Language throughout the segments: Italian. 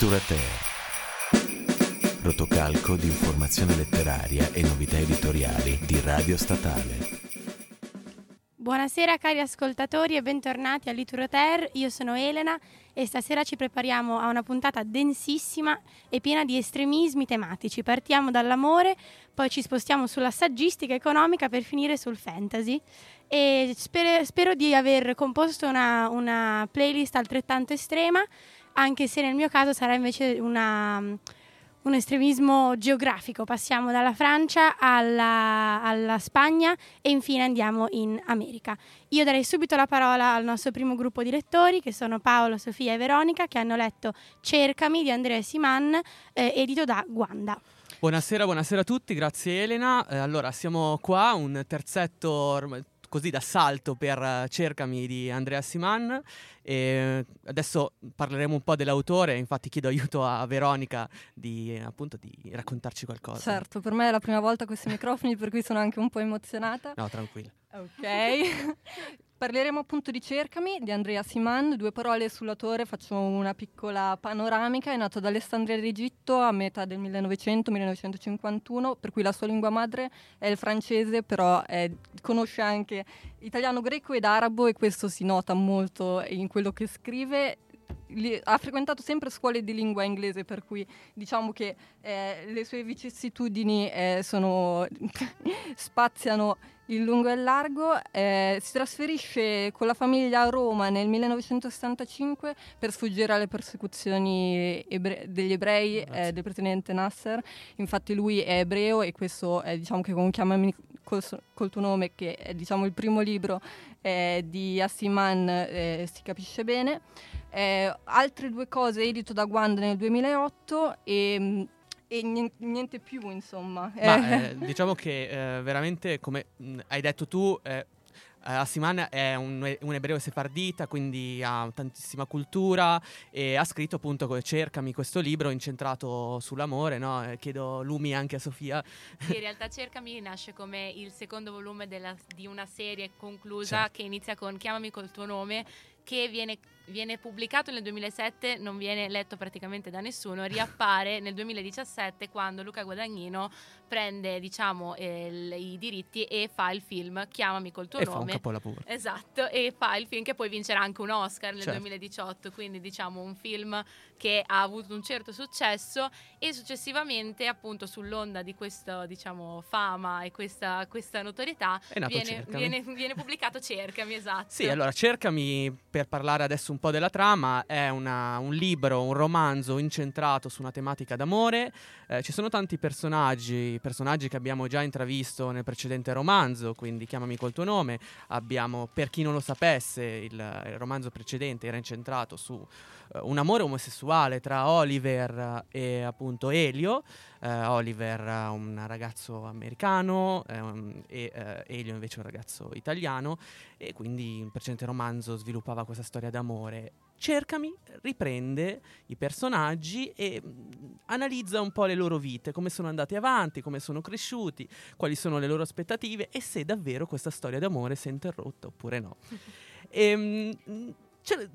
Literature. Rotocalco di informazione letteraria e novità editoriali di Radio Statale. Buonasera cari ascoltatori e bentornati a Literature. Io sono Elena e stasera ci prepariamo a una puntata densissima e piena di estremismi tematici. Partiamo dall'amore, poi ci spostiamo sulla saggistica economica per finire sul fantasy e spero, spero di aver composto una, una playlist altrettanto estrema, anche se nel mio caso sarà invece una un estremismo geografico. Passiamo dalla Francia alla, alla, Spagna e infine andiamo in America. Io darei subito la parola al nostro primo gruppo di lettori, che sono Paolo, Sofia e Veronica, che hanno letto Cercami di Andrea Siman, eh, edito da Guanda. Buonasera, buonasera a tutti, grazie Elena. Eh, allora, siamo qua, un terzetto così d'assalto per uh, Cercami di Andrea Siman. E adesso parleremo un po' dell'autore, infatti chiedo aiuto a Veronica di, appunto, di raccontarci qualcosa. Certo, per me è la prima volta questi microfoni, per cui sono anche un po' emozionata. No, tranquilla. Ok. Parleremo appunto di Cercami di Andrea Siman, due parole sull'autore, faccio una piccola panoramica, è nato ad Alessandria d'Egitto a metà del 1900-1951, per cui la sua lingua madre è il francese, però è, conosce anche italiano, greco ed arabo e questo si nota molto in quello che scrive ha frequentato sempre scuole di lingua inglese, per cui diciamo che eh, le sue vicissitudini eh, sono spaziano in lungo e largo. Eh, si trasferisce con la famiglia a Roma nel 1965 per sfuggire alle persecuzioni ebre- degli ebrei eh, del presidente Nasser. Infatti lui è ebreo e questo è diciamo che con Chiamami col, col tuo nome, che è diciamo il primo libro eh, di Assiman, eh, si capisce bene. Eh, altre due cose edito da Guanda nel 2008 e, mm, e niente, niente, più insomma. Ma, eh, diciamo che eh, veramente come mh, mm, hai detto tu eh, Uh, Assiman è un, un, ebreo sefardita, quindi ha tantissima cultura e ha scritto appunto Cercami questo libro incentrato sull'amore, no? eh, chiedo lumi anche a Sofia. Sì, in realtà Cercami nasce come il secondo volume della, di una serie conclusa certo. che inizia con Chiamami col tuo nome che viene, viene, pubblicato nel 2007, non viene letto praticamente da nessuno, riappare nel 2017 quando Luca Guadagnino prende diciamo eh, i diritti e fa il film Chiamami col tuo e nome. Fa un capolavoro. Esatto, e fa il film che poi vincerà anche un Oscar nel certo. 2018, quindi diciamo un film che ha avuto un certo successo e successivamente appunto sull'onda di questa diciamo fama e questa, questa notorietà viene, viene, viene, pubblicato Cercami, esatto. Sì, allora Cercami per parlare adesso un po' della trama, è una, un libro, un romanzo incentrato su una tematica d'amore. Eh, ci sono tanti personaggi, personaggi che abbiamo già intravisto nel precedente romanzo, quindi Chiamami col tuo nome. Abbiamo, per chi non lo sapesse, il, il romanzo precedente era incentrato su un amore omosessuale tra Oliver e appunto Elio. Uh, Oliver, un ragazzo americano, um, e uh, Elio invece un ragazzo italiano, e quindi il precedente romanzo sviluppava questa storia d'amore. Cercami riprende i personaggi e mh, mm, analizza un po' le loro vite, come sono andati avanti, come sono cresciuti, quali sono le loro aspettative e se davvero questa storia d'amore si è interrotta oppure no. e, mh, mm, cioè,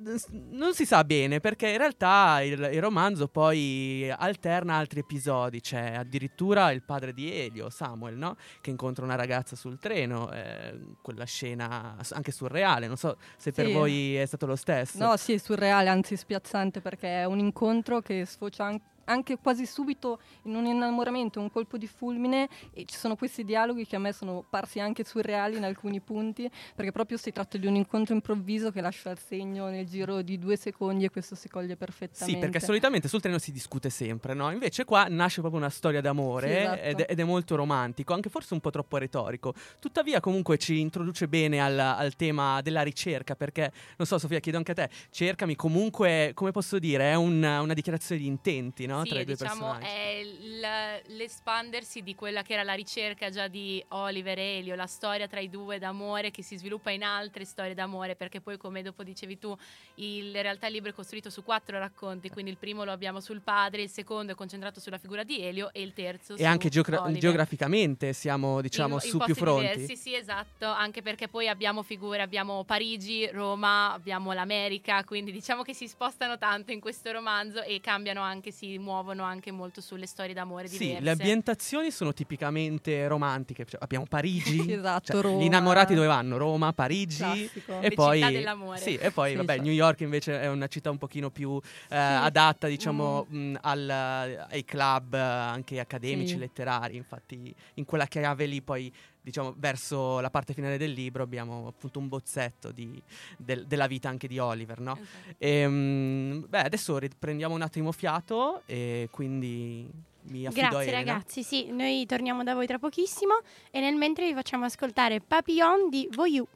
non si sa bene perché in realtà il, il, romanzo poi alterna altri episodi. C'è addirittura il padre di Elio, Samuel, no? che incontra una ragazza sul treno. Eh, quella scena anche surreale. Non so se sì. per voi è stato lo stesso. No, sì, è surreale, anzi spiazzante perché è un incontro che sfocia anche anche quasi subito in un innamoramento, un colpo di fulmine e ci sono questi dialoghi che a me sono parsi anche surreali in alcuni punti, perché proprio si tratta di un incontro improvviso che lascia il segno nel giro di due secondi e questo si coglie perfettamente. Sì, perché solitamente sul treno si discute sempre, no? Invece qua nasce proprio una storia d'amore sì, esatto. ed, ed, è molto romantico, anche forse un po' troppo retorico. Tuttavia comunque ci introduce bene al, al tema della ricerca, perché, non so Sofia, chiedo anche a te, cercami comunque, come posso dire, è un, una dichiarazione di intenti, no? No? Sì, Tra i due diciamo personaggi. è l'espandersi di quella che era la ricerca già di Oliver e Elio, la storia tra i due d'amore che si sviluppa in altre storie d'amore, perché poi come dopo dicevi tu, il, in realtà il libro è costruito su quattro racconti, quindi il primo lo abbiamo sul padre, il secondo è concentrato sulla figura di Elio e il terzo E anche geogra- geograficamente siamo, diciamo, In- in su più posti fronti. diversi, sì, esatto, anche perché poi abbiamo figure, abbiamo Parigi, Roma, abbiamo l'America, quindi diciamo che si spostano tanto in questo romanzo e cambiano anche, si muovono anche molto sulle storie d'amore Sì, diverse. le ambientazioni sono tipicamente romantiche. Cioè, abbiamo Parigi, Sì, esatto, cioè, Roma. gli innamorati dove vanno? Roma, Parigi. Classico. E Le poi, città dell'amore. sì, e poi Sì, vabbè, cioè. New York invece è una città un pochino più eh, adatta, diciamo, mh, al- ai club eh, anche accademici, Sì. letterari. Infatti, in quella chiave lì, poi, diciamo, verso la parte finale del libro abbiamo appunto un bozzetto di- del- della vita anche di Oliver, no? Esatto. Ehm, beh, adesso riprendiamo un attimo fiato e quindi mi Grazie ragazzi, sì, noi torniamo da voi tra pochissimo e nel mentre vi facciamo ascoltare Papillon di Voyou.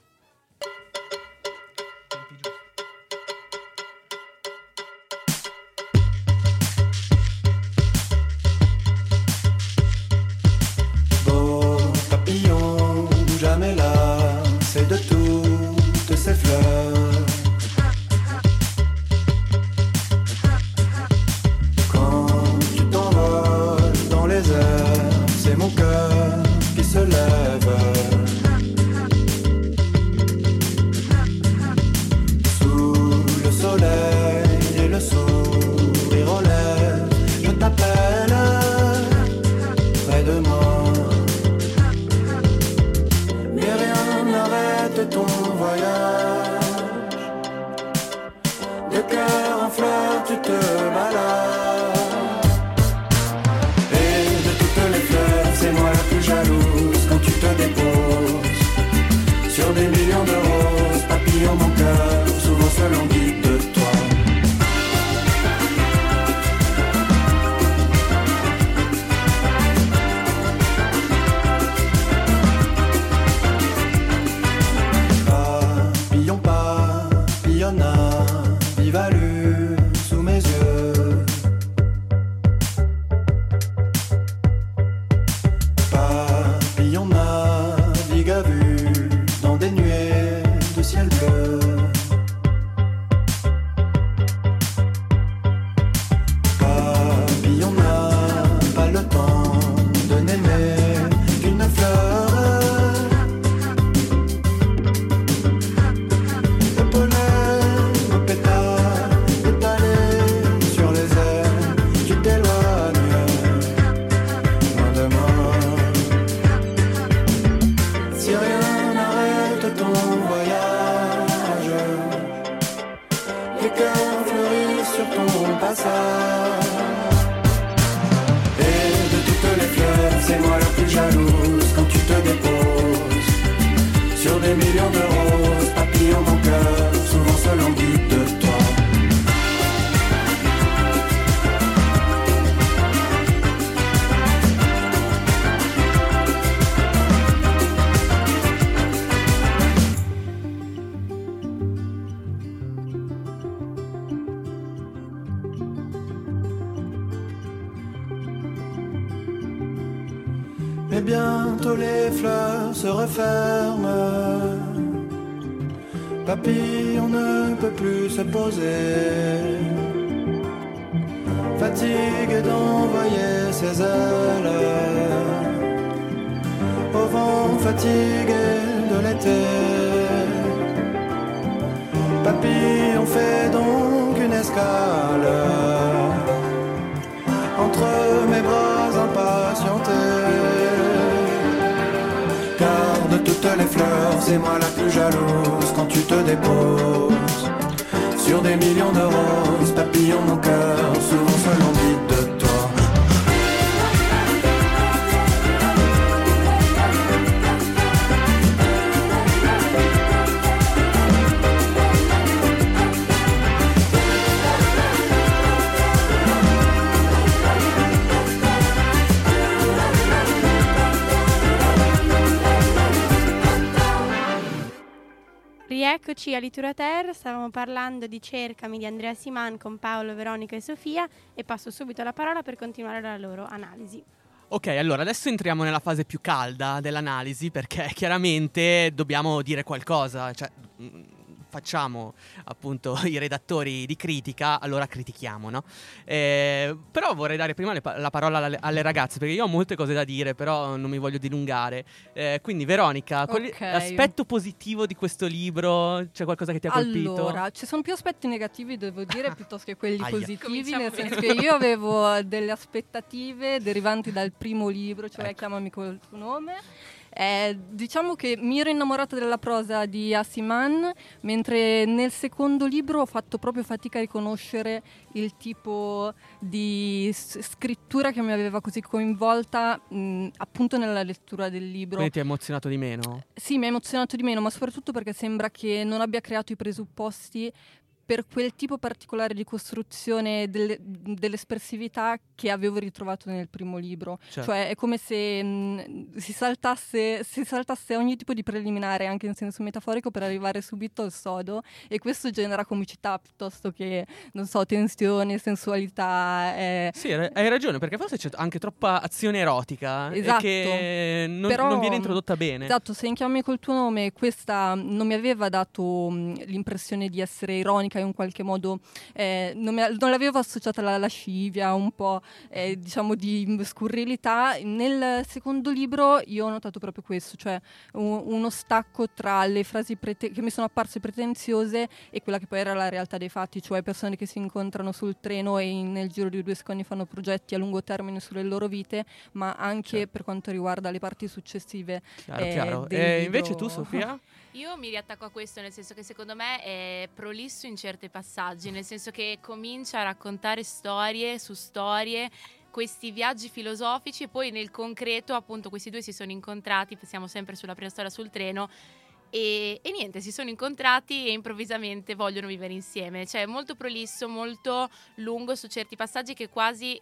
De toutes les fleurs, c'est moi la plus jalouse quand tu te déposes. Sur des millions de roses, papillon mon cœur, souvent se languit de rieccoci a Literater, stavamo parlando di Cercami di Andrea Siman con Paolo, Veronica e Sofia e passo subito la parola per continuare la loro analisi. Ok, allora adesso entriamo nella fase più calda dell'analisi perché chiaramente dobbiamo dire qualcosa, cioè mm, facciamo appunto i redattori di critica, allora critichiamo, no? Eh, però vorrei dare prima pa- la parola alle, alle, ragazze perché io ho molte cose da dire, però non mi voglio dilungare. Eh, quindi Veronica, okay. l'aspetto positivo di questo libro, c'è qualcosa che ti ha colpito? Allora, ci sono più aspetti negativi, devo dire, piuttosto che quelli positivi, nel senso che io avevo delle aspettative derivanti dal primo libro, cioè ecco. Chiamami col tuo nome eh, diciamo che mi ero innamorata della prosa di Assiman, mentre nel secondo libro ho fatto proprio fatica a riconoscere il tipo di scrittura che mi aveva così coinvolta mh, appunto nella lettura del libro. Quindi ti ha emozionato di meno? Sì, mi ha emozionato di meno, ma soprattutto perché sembra che non abbia creato i presupposti per quel tipo particolare di costruzione delle, dell'espressività che avevo ritrovato nel primo libro. Certo. Cioè è come se mh, si, saltasse, si, saltasse, ogni tipo di preliminare, anche in senso metaforico, per arrivare subito al sodo e questo genera comicità piuttosto che, non so, tensione, sensualità. Eh. Sì, hai ragione, perché forse c'è anche troppa azione erotica esatto. che non, Però, non, viene introdotta bene. Esatto, se in Chiamami col tuo nome questa non mi aveva dato mh, l'impressione di essere ironica ironica in qualche modo, eh, non, mi, non, l'avevo associata alla lascivia, un po' eh, diciamo di scurrilità. Nel secondo libro io ho notato proprio questo, cioè un, uno stacco tra le frasi prete- che mi sono apparse pretenziose e quella che poi era la realtà dei fatti, cioè persone che si incontrano sul treno e in, nel giro di due secondi fanno progetti a lungo termine sulle loro vite, ma anche certo. per quanto riguarda le parti successive. Chiaro, eh, chiaro. E invece tu, Sofia? Io mi riattacco a questo, nel senso che secondo me è prolisso in certi passaggi, nel senso che comincia a raccontare storie su storie questi viaggi filosofici e poi nel concreto appunto questi due si sono incontrati, siamo sempre sulla prima storia sul treno e, e, niente, si sono incontrati e improvvisamente vogliono vivere insieme, cioè molto prolisso, molto lungo su certi passaggi che quasi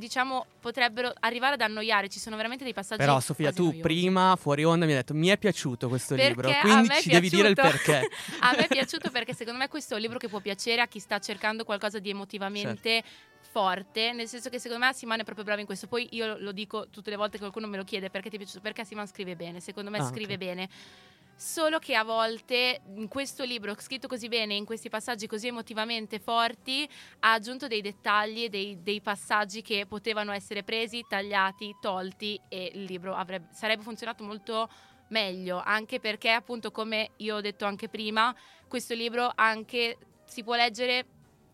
diciamo, potrebbero arrivare ad annoiare. Ci sono veramente dei passaggi. Però, Sofia, tu noiosi. prima fuori onda mi hai detto: Mi è piaciuto questo perché libro. Quindi ci piaciuto, devi dire il perché. a me è piaciuto perché secondo me questo è un libro che può piacere a chi sta cercando qualcosa di emotivamente. Certo. Forte, nel senso che secondo me Siman è proprio bravo in questo. Poi io lo dico tutte le volte che qualcuno me lo chiede perché ti è piaciuto, perché Siman scrive bene. Secondo me ah, scrive okay. bene Solo che a volte in questo libro scritto così bene, in questi passaggi così emotivamente forti, ha aggiunto dei dettagli, dei, dei passaggi che potevano essere presi, tagliati, tolti e il libro avrebbe, sarebbe funzionato molto meglio, anche perché appunto come io ho detto anche prima, questo libro anche si può leggere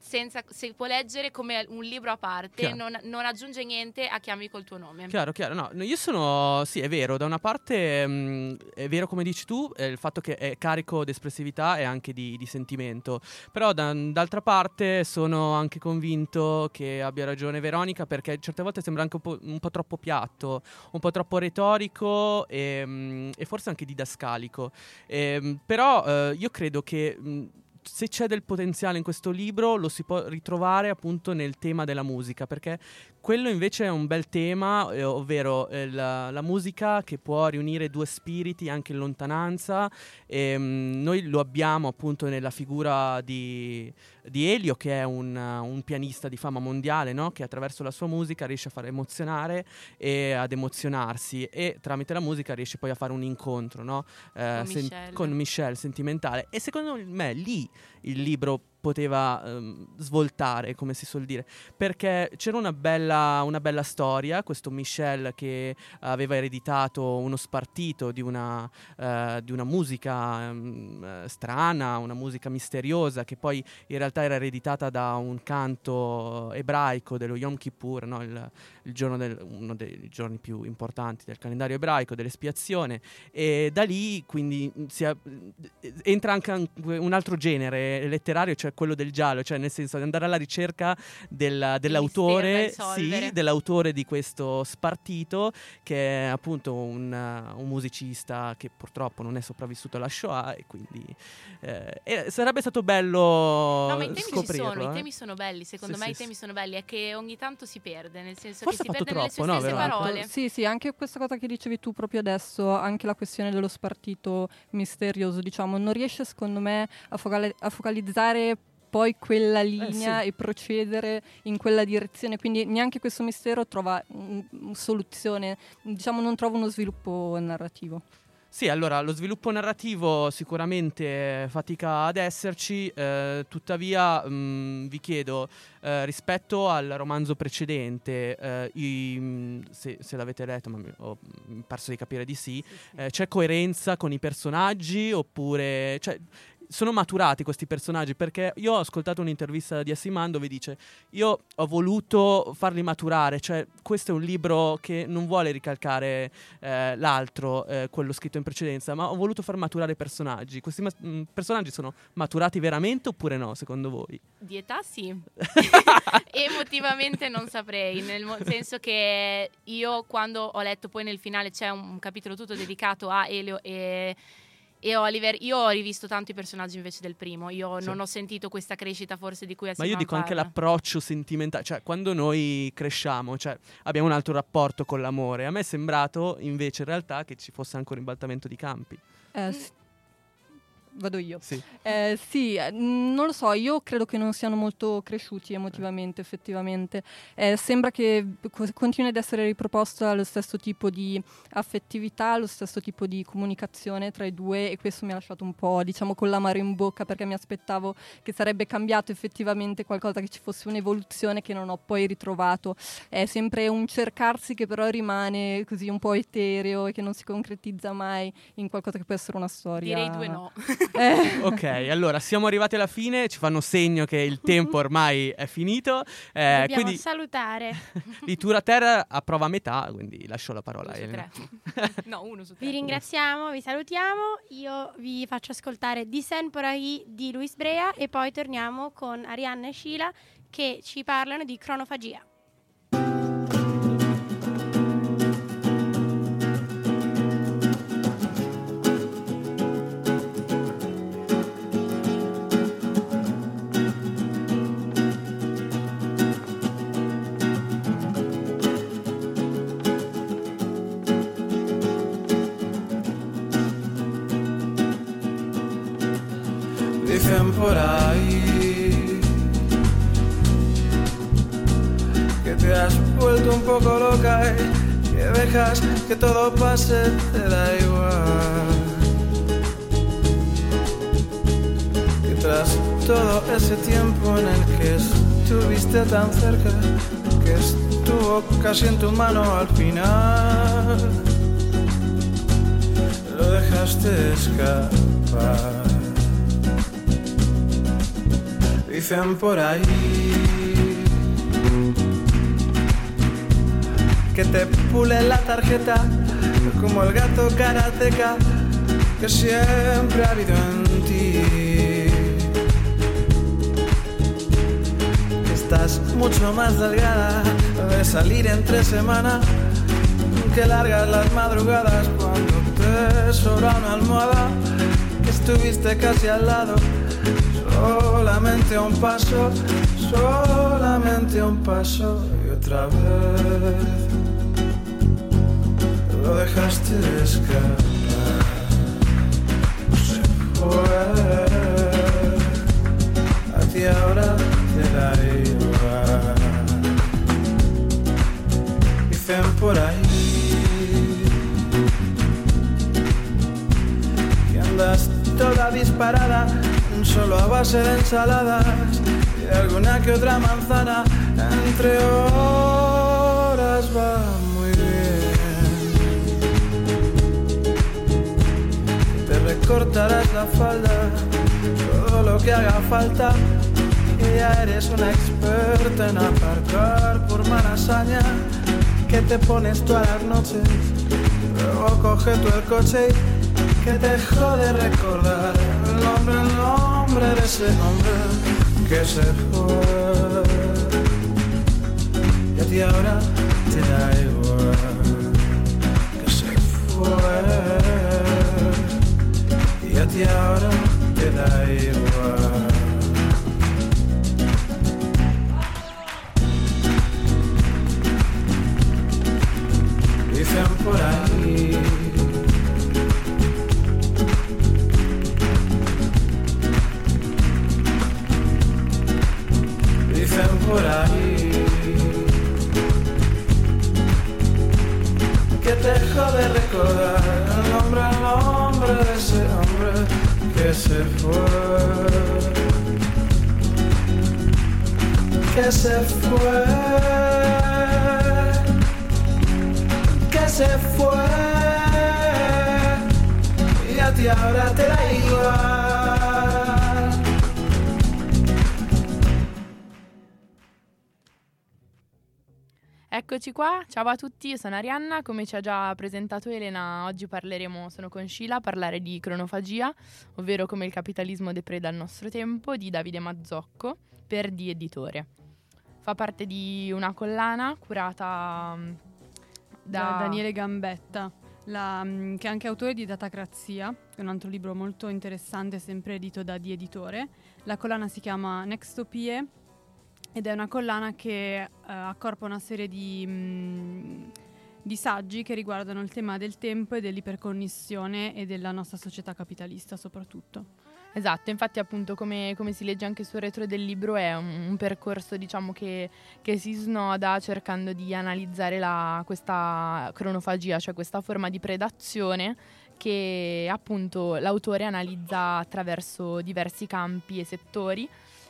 senza, si può leggere come un libro a parte, non, non, aggiunge niente a chiami col tuo nome. Chiaro, chiaro. No, io sono, sì, è vero, da una parte mh, mm, è vero come dici tu, eh, il fatto che è carico di espressività e anche di, di sentimento, però da, d'altra parte sono anche convinto che abbia ragione Veronica perché certe volte sembra anche un po', un po troppo piatto, un po' troppo retorico e, mh, mm, e forse anche didascalico. E, ehm, mh, però eh, io credo che mm, se c'è del potenziale in questo libro lo si può ritrovare appunto nel tema della musica, perché quello invece è un bel tema, eh, ovvero eh, la, la, musica che può riunire due spiriti anche in lontananza. E, mh, mm, noi lo abbiamo appunto nella figura di, di Elio, che è un, un, pianista di fama mondiale, no? che attraverso la sua musica riesce a far emozionare e ad emozionarsi e tramite la musica riesce poi a fare un incontro no? eh, con, sen- Michelle. con Michelle sentimentale. E secondo me lì il libro poteva um, svoltare, come si suol dire, perché c'era una bella, una bella, storia, questo Michel che aveva ereditato uno spartito di una, uh, di una musica um, strana, una musica misteriosa, che poi in realtà era ereditata da un canto ebraico dello Yom Kippur, no? il, il del, uno dei giorni più importanti del calendario ebraico, dell'espiazione, e da lì quindi si entra anche un altro genere letterario, cioè quello del giallo, cioè nel senso di andare alla ricerca del- dell'autore, sì, dell'autore di questo spartito, che è appunto un, un musicista che purtroppo non è sopravvissuto alla Shoah e quindi eh, e sarebbe stato bello No, ma i temi ci scoprirlo. sono, i eh. temi sono belli, secondo Sì, me sì, i temi sì. sono belli, è che ogni tanto si perde, nel senso Forse che si perde nelle sue troppo, no, parole. Sì, sì, anche questa cosa che dicevi tu proprio adesso, anche la questione dello spartito misterioso, diciamo, non riesce secondo me a, focale- a focalizzare poi quella linea sì. e procedere in quella direzione, quindi neanche questo mistero trova mm, mm, soluzione, diciamo non trova uno sviluppo narrativo. Sì, allora lo sviluppo narrativo sicuramente fatica ad esserci, eh, tuttavia mh, vi chiedo, eh, rispetto al romanzo precedente, eh, i- mh, se, se l'avete letto, ma mi ho parso di capire di sì, eh, c'è coerenza con i personaggi oppure... Cioè, sono maturati questi personaggi perché io ho ascoltato un'intervista di Assiman dove dice io ho voluto farli maturare, cioè questo è un libro che non vuole ricalcare eh, l'altro, eh, quello scritto in precedenza, ma ho voluto far maturare i personaggi. Questi ma- mh, personaggi sono maturati veramente oppure no, secondo voi? Di età sì, emotivamente non saprei, nel mo- senso che io quando ho letto poi nel finale c'è un capitolo tutto dedicato a Elio e, e Oliver, io ho rivisto tanto i personaggi invece del primo, io Sì. non ho sentito questa crescita forse di cui Ma io Asimov dico anche parla. l'approccio sentimentale, cioè quando noi cresciamo, cioè abbiamo un altro rapporto con l'amore. A me è sembrato invece in realtà che ci fosse anche un ribaltamento di campi. Eh, s- Vado io. Sì. Eh, sì, non lo so, io credo che non siano molto cresciuti emotivamente, effettivamente. Eh, sembra che co- continui ad essere riproposta lo stesso tipo di affettività, lo stesso tipo di comunicazione tra i due e questo mi ha lasciato un po', diciamo, con l'amaro in bocca perché mi aspettavo che sarebbe cambiato effettivamente qualcosa, che ci fosse un'evoluzione che non ho poi ritrovato. È sempre un cercarsi che però rimane così un po' etereo e che non si concretizza mai in qualcosa che può essere una storia. Direi due no. Eh. Ok, allora siamo arrivati alla fine, ci fanno segno che il tempo ormai è finito. eh, Dobbiamo quindi salutare. Litura Terra approva a metà, quindi lascio la parola a Elena. tre. no, uno su tre. Vi ringraziamo, vi salutiamo. Io vi faccio ascoltare Disen Porahi di Luis Brea e poi torniamo con Arianna e Sheila che ci parlano di cronofagia. Dejas que todo pase, te da igual. Que tras todo ese tiempo en el que estuviste tan cerca, que estuvo casi en tu mano al final, lo dejaste escapar. Dicen por ahí que te pule la tarjeta como el gato karateca que siempre ha habido en ti. Estás mucho más delgada de salir entre semana que largas las madrugadas cuando te sobra una almohada estuviste casi al lado solamente un paso solamente un paso y otra vez lo dejaste escapar. Se fue a ti ahora te da igual. Dicen por ahí que andas toda disparada solo a base de ensaladas y alguna que otra manzana. Entre horas va recortarás la falda todo lo que haga falta que ya eres una experta en aparcar por malasaña que te pones todas las noches luego coge tú el coche y que te jode recordar el nombre, el nombre de ese hombre que se fue. Y a ti ahora te da igual que se fue. Ti ahora te da igual. Dicen por ahí Eccoci qua, ciao a tutti, io sono Arianna, come ci ha già presentato Elena, oggi parleremo, sono con Scila, a parlare di cronofagia, ovvero come il capitalismo depreda il nostro tempo, di Davide Mazzocco, per Di Editore. Fa parte di una collana curata mm, da da Daniele Gambetta, la- mm, che è anche autore di Datacrazia, che è un altro libro molto interessante, sempre edito da Di Editore. La collana si chiama Nextopie ed è una collana che eh, accorpa una serie di, mm, di saggi che riguardano il tema del tempo e dell'iperconnessione e della nostra società capitalista soprattutto. Esatto, infatti appunto come, come si legge anche sul retro del libro è un, un percorso diciamo che, che si snoda cercando di analizzare la- questa cronofagia, cioè questa forma di predazione che appunto l'autore analizza attraverso diversi campi e settori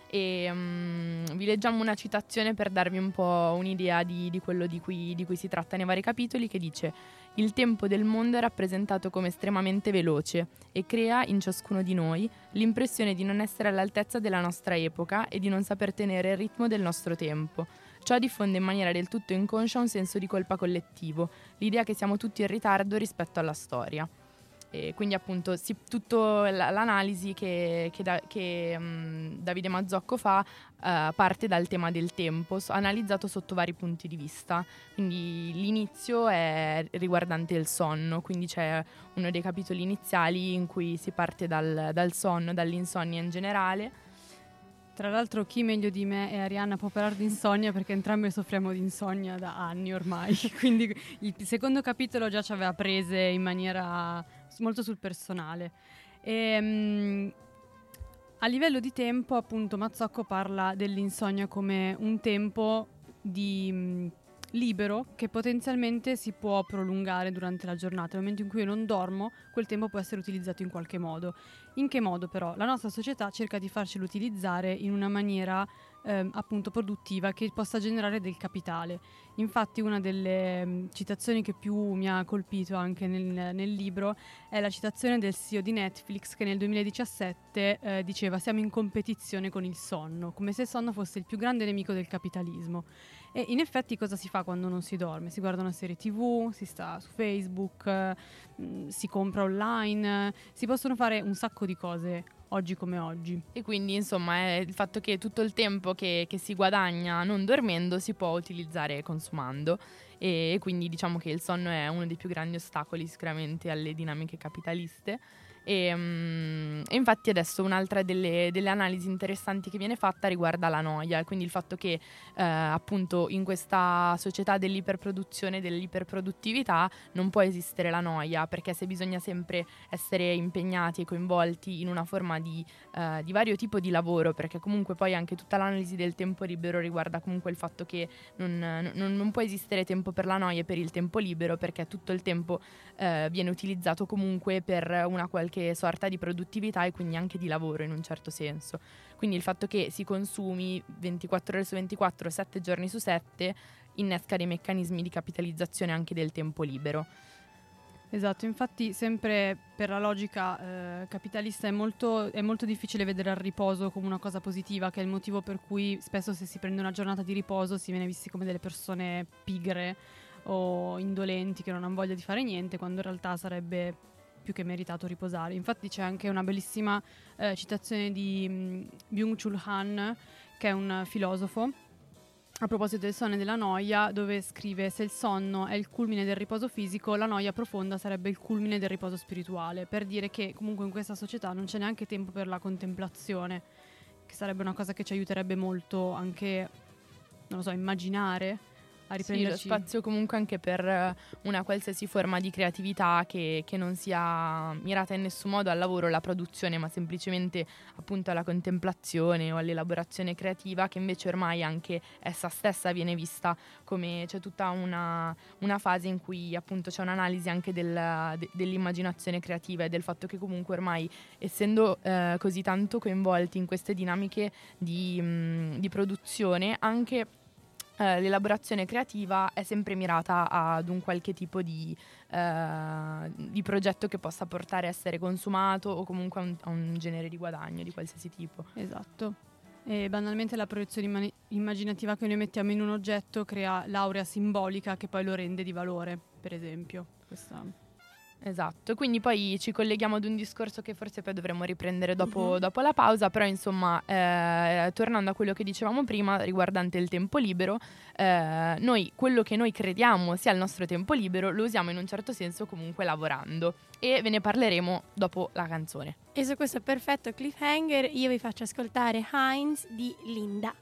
e mm, vi leggiamo una citazione per darvi un po' un'idea di, di quello di cui, di cui si tratta nei vari capitoli che dice il tempo del mondo è rappresentato come estremamente veloce e crea in ciascuno di noi l'impressione di non essere all'altezza della nostra epoca e di non saper tenere il ritmo del nostro tempo. Ciò diffonde in maniera del tutto inconscia un senso di colpa collettivo, l'idea che siamo tutti in ritardo rispetto alla storia. E quindi appunto si, tutta l'analisi che, che da- che, mm, Davide Mazzocco fa eh, parte dal tema del tempo, so- analizzato sotto vari punti di vista. Quindi l'inizio è riguardante il sonno, quindi c'è uno dei capitoli iniziali in cui si parte dal, dal sonno, dall'insonnia in generale. Tra l'altro chi meglio di me e Arianna può parlare di insonnia perché entrambe soffriamo di insonnia da anni ormai, quindi il secondo capitolo già ci aveva prese in maniera molto sul personale. Ehm, a livello di tempo appunto Mazzocco parla dell'insonnia come un tempo di mh, libero che potenzialmente si può prolungare durante la giornata. Nel momento in cui io non dormo, quel tempo può essere utilizzato in qualche modo. In che modo però? La nostra società cerca di farcelo utilizzare in una maniera ehm, appunto produttiva che possa generare del capitale. Infatti una delle mm, citazioni che più mi ha colpito anche nel, nel libro è la citazione del CEO di Netflix che nel 2017 eh, diceva siamo in competizione con il sonno, come se il sonno fosse il più grande nemico del capitalismo. E in effetti cosa si fa quando non si dorme? Si guarda una serie tv, si sta su Facebook, eh, si compra online, eh, si possono fare un sacco di cose oggi come oggi. E quindi insomma è il fatto che tutto il tempo che, che si guadagna non dormendo si può utilizzare consumando e, quindi diciamo che il sonno è uno dei più grandi ostacoli sicuramente alle dinamiche capitaliste. E, mm, e infatti adesso un'altra delle, delle analisi interessanti che viene fatta riguarda la noia, e quindi il fatto che eh, appunto in questa società dell'iperproduzione, dell'iperproduttività non può esistere la noia, perché se bisogna sempre essere impegnati e coinvolti in una forma di, eh, di vario tipo di lavoro, perché comunque poi anche tutta l'analisi del tempo libero riguarda comunque il fatto che non, non- non può esistere tempo per la noia e per il tempo libero, perché tutto il tempo eh, viene utilizzato comunque per una qualche sorta di produttività e quindi anche di lavoro in un certo senso. Quindi il fatto che si consumi 24 ore su 24, 7 giorni su 7, innesca dei meccanismi di capitalizzazione anche del tempo libero. Esatto, infatti sempre per la logica eh, capitalista è molto, è molto difficile vedere il riposo come una cosa positiva, che è il motivo per cui spesso se si prende una giornata di riposo si viene visti come delle persone pigre o indolenti che non hanno voglia di fare niente, quando in realtà sarebbe più che meritato riposare. Infatti c'è anche una bellissima eh, citazione di mm, Byung-Chul Han, che è un filosofo, a proposito del sonno e della noia, dove scrive se il sonno è il culmine del riposo fisico, la noia profonda sarebbe il culmine del riposo spirituale, per dire che comunque in questa società non c'è neanche tempo per la contemplazione, che sarebbe una cosa che ci aiuterebbe molto anche, non lo so, immaginare a Sì, lo riprenderci. spazio comunque anche per eh, una qualsiasi forma di creatività che, che non sia mirata in nessun modo al lavoro, alla produzione, ma semplicemente appunto alla contemplazione o all'elaborazione creativa, che invece ormai anche essa stessa viene vista come c'è tutta una, una fase in cui appunto c'è un'analisi anche del- de- dell'immaginazione creativa e del fatto che comunque ormai essendo eh, così tanto coinvolti in queste dinamiche di, mh, di produzione, anche eh, l'elaborazione creativa è sempre mirata ad un qualche tipo di, eh, di progetto che possa portare a essere consumato o comunque a un, a un genere di guadagno di qualsiasi tipo. Esatto. E banalmente la proiezione immani- immaginativa che noi mettiamo in un oggetto crea l'aurea simbolica che poi lo rende di valore, per esempio. Questa... Esatto, quindi poi ci colleghiamo ad un discorso che forse poi dovremmo riprendere dopo, Mhm. dopo la pausa, però insomma, eh, tornando a quello che dicevamo prima riguardante il tempo libero, eh, noi quello che noi crediamo sia il nostro tempo libero lo usiamo in un certo senso comunque lavorando e ve ne parleremo dopo la canzone. E su questo perfetto cliffhanger io vi faccio ascoltare Heinz di Linda.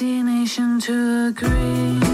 Destination to agree.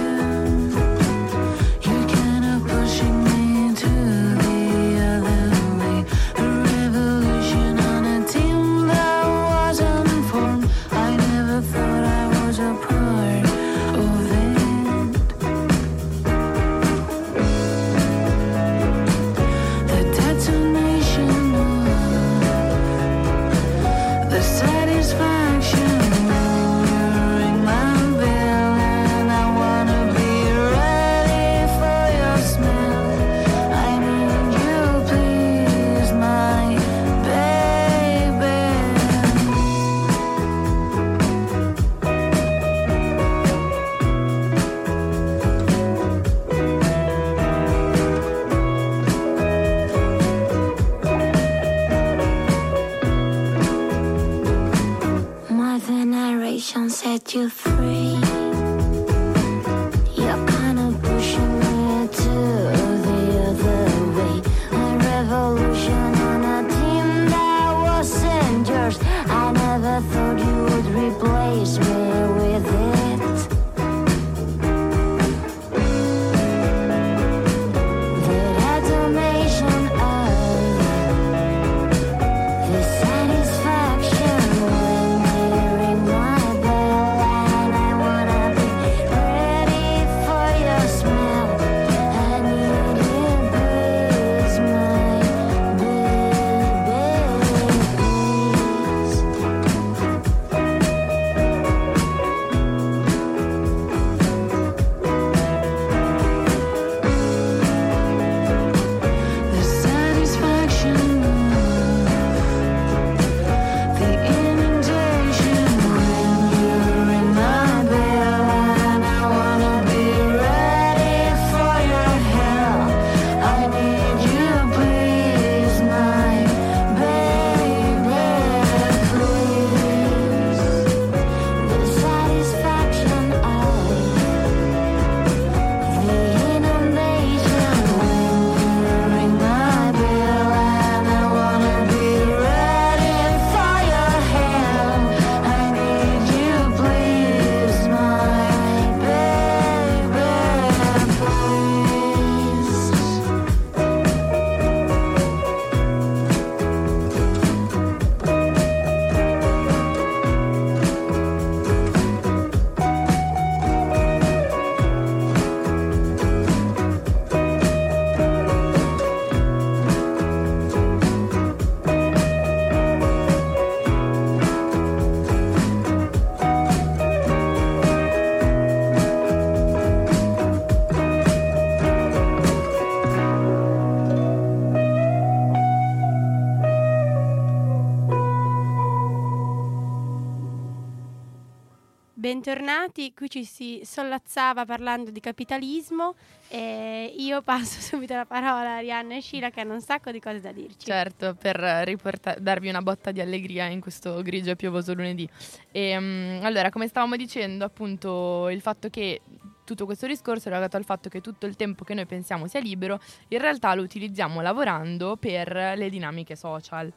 Bentornati. Qui ci si sollazzava parlando di capitalismo e io passo subito la parola a Arianna e Sheila che hanno un sacco di cose da dirci. Certo, per riporta- darvi una botta di allegria in questo grigio e piovoso lunedì. E, mm, allora, come stavamo dicendo, appunto, il fatto che tutto questo discorso è legato al fatto che tutto il tempo che noi pensiamo sia libero, in realtà lo utilizziamo lavorando per le dinamiche social.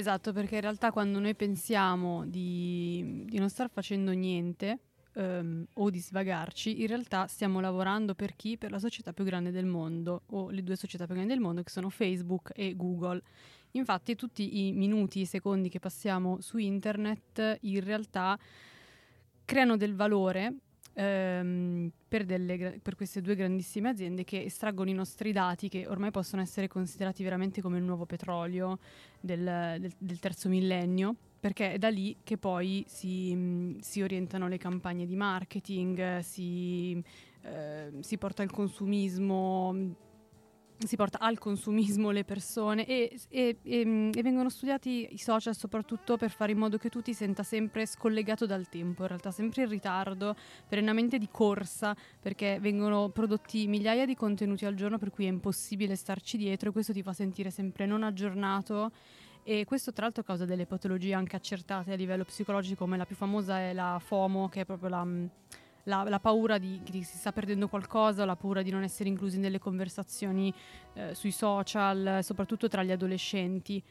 Esatto, perché in realtà quando noi pensiamo di, di non star facendo niente ehm, o di svagarci, in realtà stiamo lavorando per chi? Per la società più grande del mondo o le due società più grandi del mondo che sono Facebook e Google. Infatti tutti i minuti, i secondi che passiamo su internet in realtà creano del valore ehm, per, delle per queste due grandissime aziende che estraggono i nostri dati che ormai possono essere considerati veramente come il nuovo petrolio del, del- del terzo millennio perché è da lì che poi si, si orientano le campagne di marketing, si, eh, si porta il consumismo, si porta al consumismo le persone e, e- e, mh, e vengono studiati i social soprattutto per fare in modo che tu ti senta sempre scollegato dal tempo, in realtà sempre in ritardo, perennemente di corsa, perché vengono prodotti migliaia di contenuti al giorno per cui è impossibile starci dietro e questo ti fa sentire sempre non aggiornato. E questo tra l'altro causa delle patologie anche accertate a livello psicologico come la più famosa è la FOMO che è proprio la, mh, la- la paura di che si sta perdendo qualcosa, la paura di non essere inclusi nelle conversazioni eh, sui social, soprattutto tra gli adolescenti.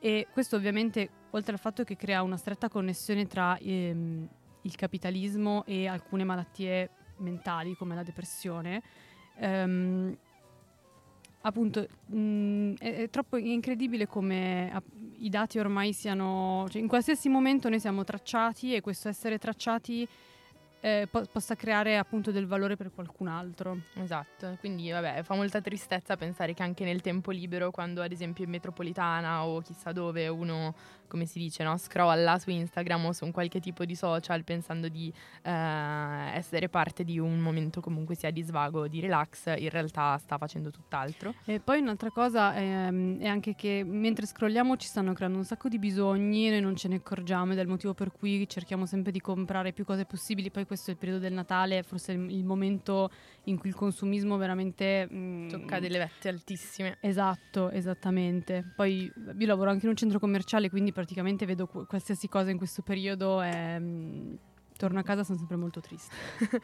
E questo ovviamente, oltre al fatto che crea una stretta connessione tra ehm, il capitalismo e alcune malattie mentali come la depressione, ehm, appunto mh, è, è troppo incredibile come app- i dati ormai siano, cioè in qualsiasi momento noi siamo tracciati e questo essere tracciati eh, po- possa creare appunto del valore per qualcun altro. Esatto, quindi vabbè, fa molta tristezza pensare che anche nel tempo libero, quando ad esempio in metropolitana o chissà dove uno, come si dice, no, scrolla su Instagram o su un qualche tipo di social pensando di eh, essere parte di un momento comunque sia di svago, di relax, in realtà sta facendo tutt'altro. E poi un'altra cosa ehm, è anche che mentre scrolliamo ci stanno creando un sacco di bisogni e noi non ce ne accorgiamo ed è il motivo per cui cerchiamo sempre di comprare più cose possibili. Poi questo è il periodo del Natale, forse il, il momento in cui il consumismo veramente mm, Tocca delle vette altissime. Esatto, esattamente. Poi io lavoro anche in un centro commerciale, quindi praticamente vedo qu- qualsiasi cosa in questo periodo e mm, torno a casa sono sempre molto triste.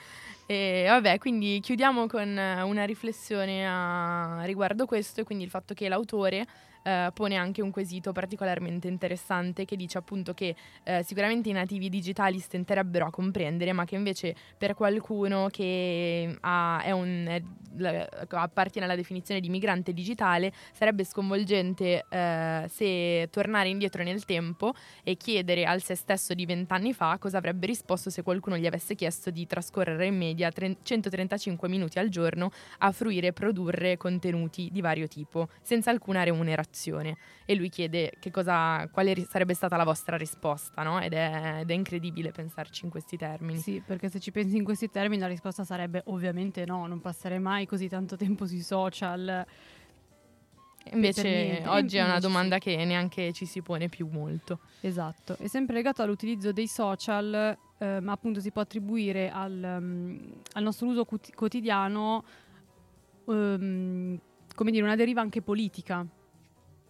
E vabbè, quindi chiudiamo con una riflessione a riguardo questo e quindi il fatto che l'autore eh, pone anche un quesito particolarmente interessante che dice appunto che eh, sicuramente i nativi digitali stenterebbero a comprendere, ma che invece per qualcuno che ha- è un- è- la- appartiene alla definizione di migrante digitale sarebbe sconvolgente eh, se tornare indietro nel tempo e chiedere al se stesso di vent'anni fa cosa avrebbe risposto se qualcuno gli avesse chiesto di trascorrere in media tre- 135 minuti al giorno a fruire e produrre contenuti di vario tipo, senza alcuna remunerazione. E lui chiede che cosa, quale ri- sarebbe stata la vostra risposta, no? Ed è, ed è incredibile pensarci in questi termini. Sì, perché se ci pensi in questi termini la risposta sarebbe ovviamente no, non passerei mai così tanto tempo sui social. Invece oggi è una domanda che neanche ci si pone più molto. Esatto, è sempre legato all'utilizzo dei social, eh, ma appunto si può attribuire al, mm, al nostro uso quoti- quotidiano, ehm, come dire, una deriva anche politica,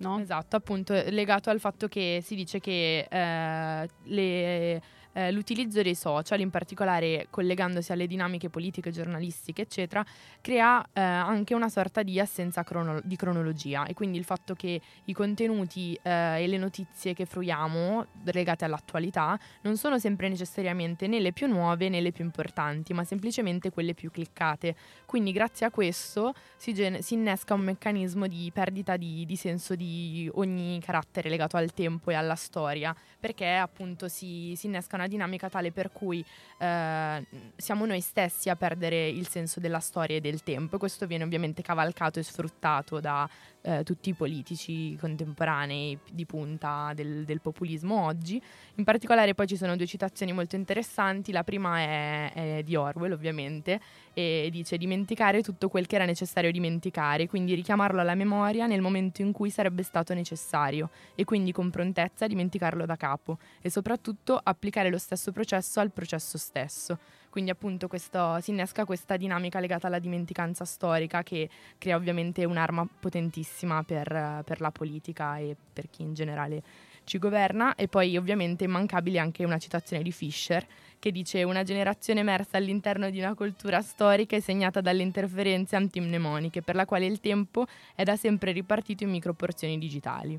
no? Esatto, appunto, legato al fatto che si dice che eh, le- eh, l'utilizzo dei social, in particolare collegandosi alle dinamiche politiche, giornalistiche, eccetera, crea eh, anche una sorta di assenza crono- di cronologia e quindi il fatto che i contenuti eh, e le notizie che fruiamo legate all'attualità non sono sempre necessariamente né le più nuove né le più importanti, ma semplicemente quelle più cliccate. Quindi grazie a questo si, gen- si innesca un meccanismo di perdita di, di senso di ogni carattere legato al tempo e alla storia, perché appunto si, si innesca una dinamica tale per cui eh, siamo noi stessi a perdere il senso della storia e del tempo. E questo viene ovviamente cavalcato e sfruttato da eh, tutti i politici contemporanei di punta del, del populismo oggi. In particolare poi ci sono due citazioni molto interessanti, la prima è, è di Orwell ovviamente e dice dimenticare tutto quel che era necessario dimenticare, quindi richiamarlo alla memoria nel momento in cui sarebbe stato necessario e quindi con prontezza dimenticarlo da capo e soprattutto applicare lo stesso processo al processo stesso. Quindi appunto questo, si innesca questa dinamica legata alla dimenticanza storica che crea ovviamente un'arma potentissima per, per la politica e per chi in generale ci governa e poi ovviamente immancabile anche una citazione di Fischer che dice una generazione emersa all'interno di una cultura storica e segnata dalle interferenze antimnemoniche per la quale il tempo è da sempre ripartito in microporzioni digitali.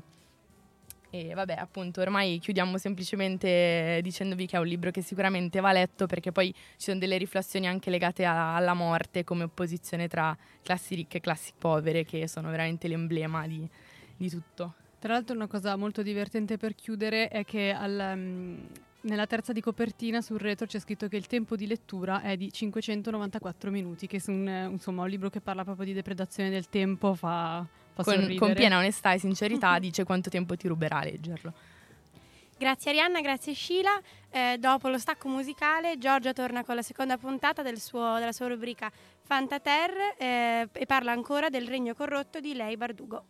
E vabbè, appunto, ormai chiudiamo semplicemente dicendovi che è un libro che sicuramente va letto perché poi ci sono delle riflessioni anche legate a- alla morte come opposizione tra classi ricche e classi povere che sono veramente l'emblema di, di tutto. Tra l'altro una cosa molto divertente per chiudere è che al, mm, nella terza di copertina sul retro c'è scritto che il tempo di lettura è di 594 minuti, che è un, insomma, un libro che parla proprio di depredazione del tempo, fa Con, con piena onestà e sincerità dice quanto tempo ti ruberà a leggerlo. Grazie Arianna, grazie Sheila. Eh, dopo lo stacco musicale, Giorgia torna con la seconda puntata del suo- della sua rubrica Fantaterre eh, e parla ancora del regno corrotto di Lei Bardugo.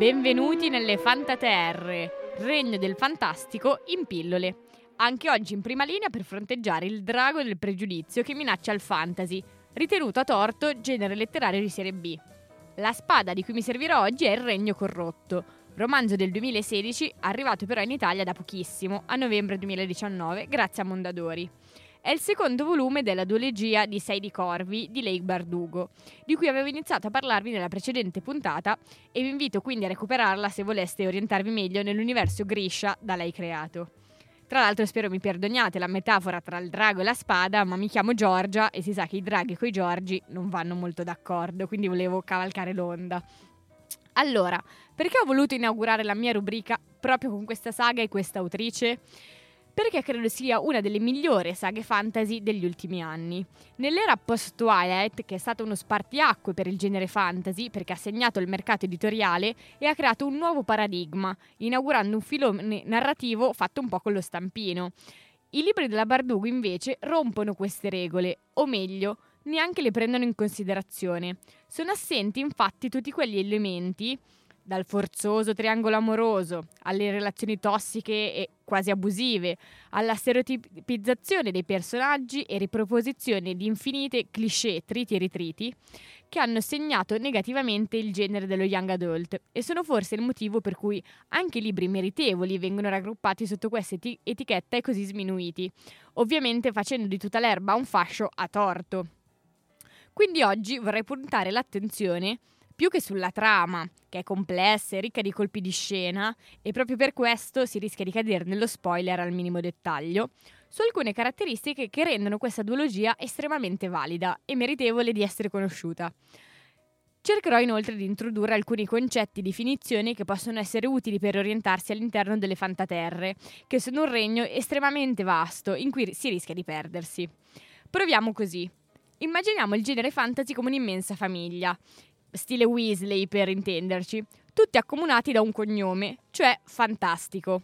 Benvenuti nelle Fantaterre, regno del fantastico in pillole. Anche oggi in prima linea per fronteggiare il drago del pregiudizio che minaccia il fantasy, ritenuto a torto genere letterario di serie B. La spada di cui mi servirò oggi è Il Regno Corrotto, romanzo del 2016, arrivato però in Italia da pochissimo, a novembre 2019, grazie a Mondadori. È il secondo volume della duologia di Sei di Corvi di Lake Bardugo, di cui avevo iniziato a parlarvi nella precedente puntata e vi invito quindi a recuperarla se voleste orientarvi meglio nell'universo Grisha da lei creato. Tra l'altro spero mi perdoniate la metafora tra il drago e la spada, ma mi chiamo Giorgia e si sa che i draghi coi Giorgi non vanno molto d'accordo, quindi volevo cavalcare l'onda. Allora, perché ho voluto inaugurare la mia rubrica proprio con questa saga e questa autrice? Perché credo sia una delle migliori saghe fantasy degli ultimi anni. Nell'era post-Twilight, che è stato uno spartiacque per il genere fantasy perché ha segnato il mercato editoriale e ha creato un nuovo paradigma, inaugurando un filone narrativo fatto un po' con lo stampino. I libri della Bardugo invece rompono queste regole, o meglio, neanche le prendono in considerazione. Sono assenti infatti tutti quegli elementi dal forzoso triangolo amoroso alle relazioni tossiche e quasi abusive, alla stereotipizzazione dei personaggi e riproposizione di infinite cliché, triti e ritriti, che hanno segnato negativamente il genere dello young adult e sono forse il motivo per cui anche i libri meritevoli vengono raggruppati sotto questa eti- etichetta e così sminuiti, ovviamente facendo di tutta l'erba un fascio a torto. Quindi oggi vorrei puntare l'attenzione più che sulla trama, che è complessa e ricca di colpi di scena, e proprio per questo si rischia di cadere nello spoiler al minimo dettaglio, su alcune caratteristiche che rendono questa duologia estremamente valida e meritevole di essere conosciuta. Cercherò inoltre di introdurre alcuni concetti e definizioni che possono essere utili per orientarsi all'interno delle fantaterre, che sono un regno estremamente vasto in cui si rischia di perdersi. Proviamo così. Immaginiamo il genere fantasy come un'immensa famiglia. Stile Weasley per intenderci, tutti accomunati da un cognome, cioè fantastico.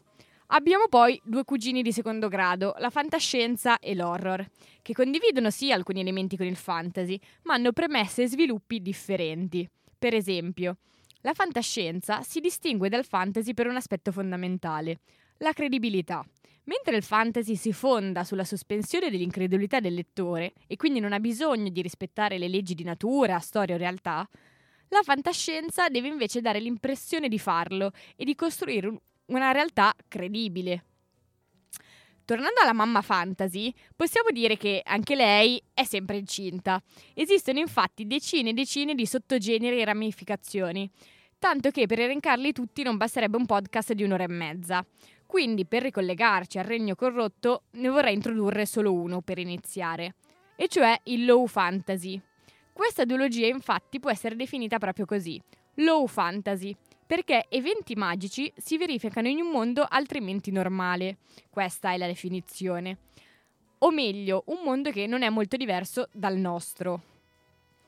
Abbiamo poi due cugini di secondo grado, la fantascienza e l'horror, che condividono sì alcuni elementi con il fantasy, ma hanno premesse e sviluppi differenti. Per esempio, la fantascienza si distingue dal fantasy per un aspetto fondamentale, la credibilità. Mentre il fantasy si fonda sulla sospensione dell'incredulità del lettore e quindi non ha bisogno di rispettare le leggi di natura, storia o realtà, la fantascienza deve invece dare l'impressione di farlo e di costruire un- una realtà credibile. Tornando alla mamma fantasy, possiamo dire che anche lei è sempre incinta. Esistono infatti decine e decine di sottogeneri e ramificazioni, tanto che per elencarli tutti non basterebbe un podcast di un'ora e mezza. Quindi per ricollegarci al regno corrotto ne vorrei introdurre solo uno per iniziare, e cioè il low fantasy. Questa duologia infatti può essere definita proprio così, low fantasy, perché eventi magici si verificano in un mondo altrimenti normale. Questa è la definizione. O meglio, un mondo che non è molto diverso dal nostro.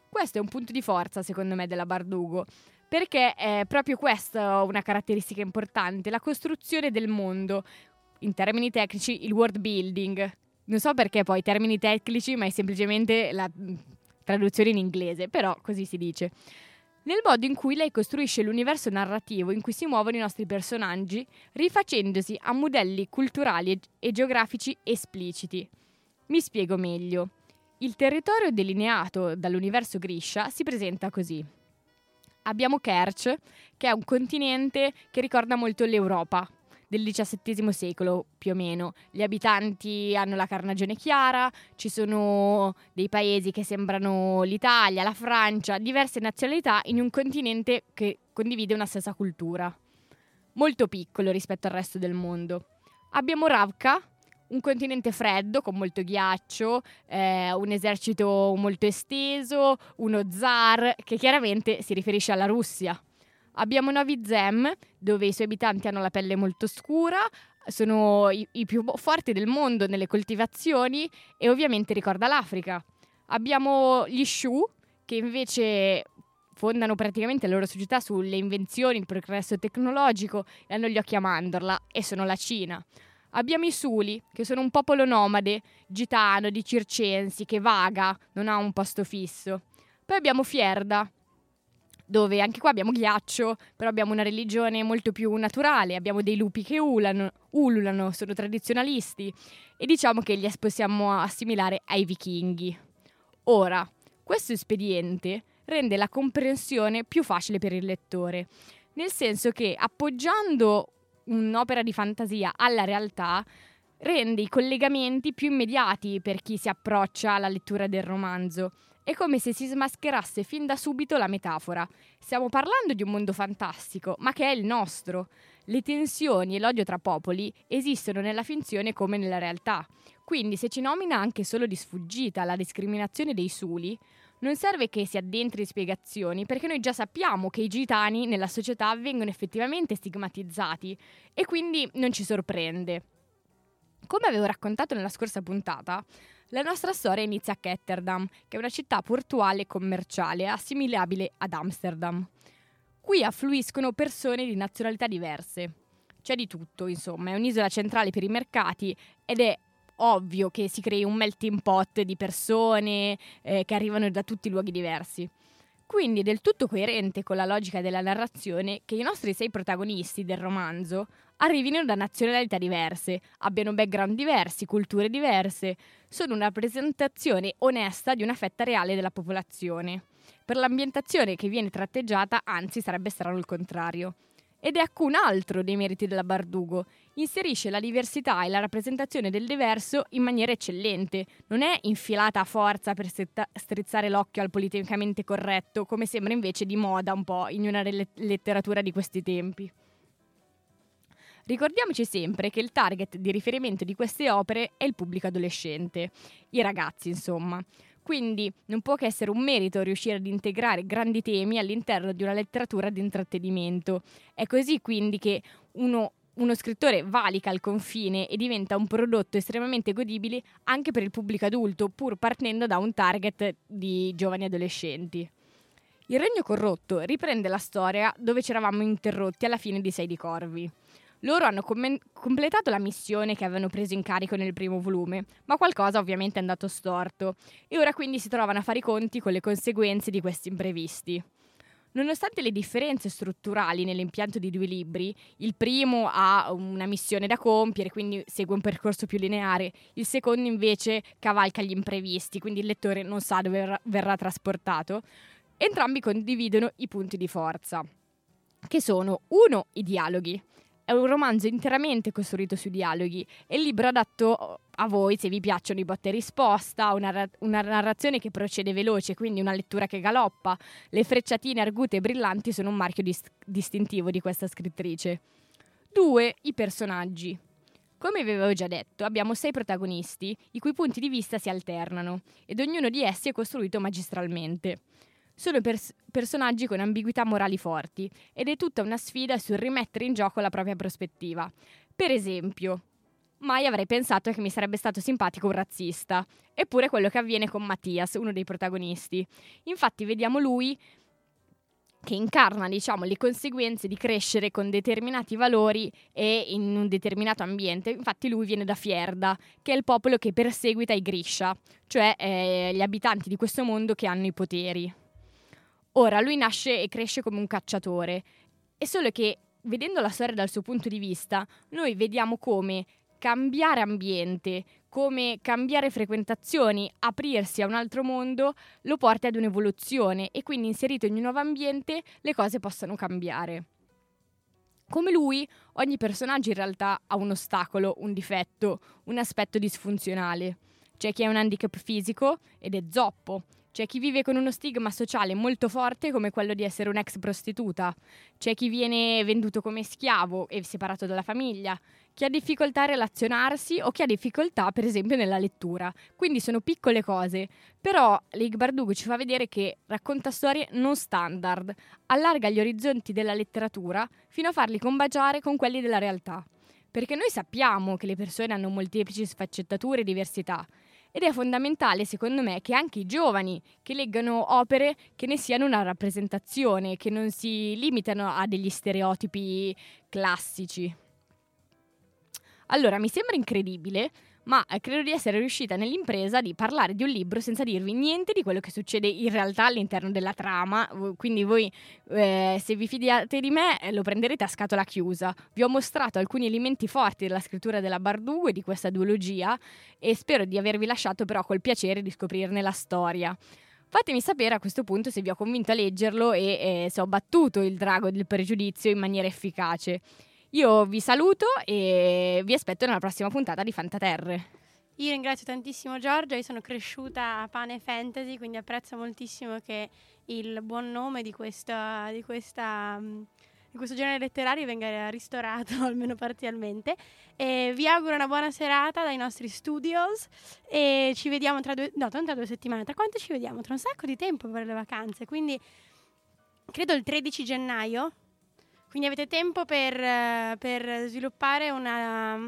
Questo è un punto di forza, secondo me, della Bardugo, perché è proprio questa una caratteristica importante, la costruzione del mondo. In termini tecnici, il world building. Non so perché poi termini tecnici, ma è semplicemente la traduzione in inglese, però così si dice nel modo in cui lei costruisce l'universo narrativo in cui si muovono i nostri personaggi, rifacendosi a modelli culturali e- geografici espliciti. Mi spiego meglio. Il territorio delineato dall'universo Grisha si presenta così. Abbiamo Kerch, che è un continente che ricorda molto l'Europa del XVII secolo più o meno. Gli abitanti hanno la carnagione chiara, ci sono dei paesi che sembrano l'Italia, la Francia, diverse nazionalità in un continente che condivide una stessa cultura. Molto piccolo rispetto al resto del mondo. Abbiamo Ravka, un continente freddo con molto ghiaccio, eh, un esercito molto esteso, uno zar che chiaramente si riferisce alla Russia. Abbiamo Novi Zem, dove i suoi abitanti hanno la pelle molto scura, sono i, i più forti del mondo nelle coltivazioni e ovviamente ricorda l'Africa. Abbiamo gli Shu, che invece fondano praticamente la loro società sulle invenzioni, il progresso tecnologico e hanno gli occhi a mandorla e sono la Cina. Abbiamo i Suli, che sono un popolo nomade, gitano, di circensi, che vaga, non ha un posto fisso. Poi abbiamo Fierda, dove anche qua abbiamo ghiaccio, però abbiamo una religione molto più naturale, abbiamo dei lupi che ulano, ululano, sono tradizionalisti e diciamo che li possiamo assimilare ai vichinghi. Ora, questo espediente rende la comprensione più facile per il lettore, nel senso che appoggiando un'opera di fantasia alla realtà rende i collegamenti più immediati per chi si approccia alla lettura del romanzo. È come se si smascherasse fin da subito la metafora. Stiamo parlando di un mondo fantastico, ma che è il nostro. Le tensioni e l'odio tra popoli esistono nella finzione come nella realtà. Quindi se ci nomina anche solo di sfuggita la discriminazione dei Suli, non serve che si addentri in spiegazioni, perché noi già sappiamo che i gitani nella società vengono effettivamente stigmatizzati e quindi non ci sorprende. Come avevo raccontato nella scorsa puntata, la nostra storia inizia a Ketterdam, che è una città portuale e commerciale assimilabile ad Amsterdam. Qui affluiscono persone di nazionalità diverse. C'è di tutto, insomma, è un'isola centrale per i mercati ed è ovvio che si crei un melting pot di persone eh, che arrivano da tutti i luoghi diversi. Quindi è del tutto coerente con la logica della narrazione che i nostri sei protagonisti del romanzo arrivino da nazionalità diverse, abbiano background diversi, culture diverse, sono una presentazione onesta di una fetta reale della popolazione. Per l'ambientazione che viene tratteggiata, anzi, sarebbe strano il contrario. Ed ecco un altro dei meriti della Bardugo. Inserisce la diversità e la rappresentazione del diverso in maniera eccellente. Non è infilata a forza per setta- strizzare l'occhio al politicamente corretto, come sembra invece di moda un po' in una letteratura di questi tempi. Ricordiamoci sempre che il target di riferimento di queste opere è il pubblico adolescente, i ragazzi insomma. Quindi non può che essere un merito riuscire ad integrare grandi temi all'interno di una letteratura di intrattenimento. È così quindi che uno, uno scrittore valica il confine e diventa un prodotto estremamente godibile anche per il pubblico adulto, pur partendo da un target di giovani adolescenti. Il Regno Corrotto riprende la storia dove ci eravamo interrotti alla fine di Sei di Corvi. Loro hanno commen- completato la missione che avevano preso in carico nel primo volume, ma qualcosa ovviamente è andato storto e ora quindi si trovano a fare i conti con le conseguenze di questi imprevisti. Nonostante le differenze strutturali nell'impianto dei due libri, il primo ha una missione da compiere, quindi segue un percorso più lineare, il secondo invece cavalca gli imprevisti, quindi il lettore non sa dove verrà, verrà trasportato, entrambi condividono i punti di forza, che sono uno i dialoghi. È un romanzo interamente costruito sui dialoghi e il libro adatto a voi se vi piacciono i botte e risposta, una, una narrazione che procede veloce, quindi una lettura che galoppa. Le frecciatine argute e brillanti sono un marchio dis- distintivo di questa scrittrice. Due, i personaggi. Come vi avevo già detto, abbiamo sei protagonisti, i cui punti di vista si alternano, ed ognuno di essi è costruito magistralmente. Sono pers- personaggi con ambiguità morali forti, ed è tutta una sfida sul rimettere in gioco la propria prospettiva. Per esempio, mai avrei pensato che mi sarebbe stato simpatico un razzista, eppure quello che avviene con Mattias, uno dei protagonisti. Infatti vediamo lui che incarna diciamo, le conseguenze di crescere con determinati valori e in un determinato ambiente. Infatti lui viene da Fierda, che è il popolo che perseguita i Grisha, cioè eh, gli abitanti di questo mondo che hanno i poteri. Ora, lui nasce e cresce come un cacciatore, è solo che vedendo la storia dal suo punto di vista, noi vediamo come cambiare ambiente, come cambiare frequentazioni, aprirsi a un altro mondo, lo porta ad un'evoluzione e quindi inserito in un nuovo ambiente le cose possano cambiare. Come lui, ogni personaggio in realtà ha un ostacolo, un difetto, un aspetto disfunzionale. C'è chi ha un handicap fisico ed è zoppo, c'è chi vive con uno stigma sociale molto forte come quello di essere un'ex prostituta, c'è chi viene venduto come schiavo e separato dalla famiglia, chi ha difficoltà a relazionarsi o chi ha difficoltà per esempio nella lettura. Quindi sono piccole cose, però Leigh Bardugo ci fa vedere che racconta storie non standard, allarga gli orizzonti della letteratura fino a farli combaciare con quelli della realtà. Perché noi sappiamo che le persone hanno molteplici sfaccettature e diversità, ed è fondamentale, secondo me, che anche i giovani che leggano opere che ne siano una rappresentazione, che non si limitano a degli stereotipi classici. Allora, mi sembra incredibile, ma eh, credo di essere riuscita nell'impresa di parlare di un libro senza dirvi niente di quello che succede in realtà all'interno della trama. Quindi voi, eh, se vi fidate di me, eh, lo prenderete a scatola chiusa. Vi ho mostrato alcuni elementi forti della scrittura della Bardugo e di questa duologia e spero di avervi lasciato però col piacere di scoprirne la storia. Fatemi sapere a questo punto se vi ho convinto a leggerlo e eh, se ho battuto il drago del pregiudizio in maniera efficace. Io vi saluto e vi aspetto nella prossima puntata di Fantaterre. Io ringrazio tantissimo Giorgia, io sono cresciuta a pane fantasy, quindi apprezzo moltissimo che il buon nome di, questa, di, questa, mm, di questo genere letterario venga ristorato almeno parzialmente. E vi auguro una buona serata dai nostri studios e ci vediamo tra due, no, tra due settimane, tra quanto ci vediamo? Tra un sacco di tempo per le vacanze, quindi credo il 13 gennaio. Quindi avete tempo per, eh, per sviluppare una,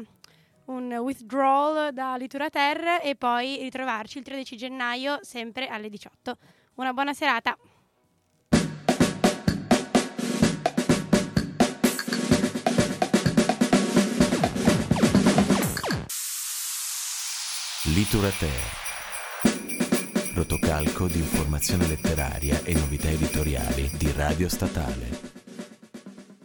un withdrawal da Literater e poi ritrovarci il 13 gennaio sempre alle 18. Una buona serata. Literateur. Rotocalco di informazione letteraria e novità editoriali di Radio Statale.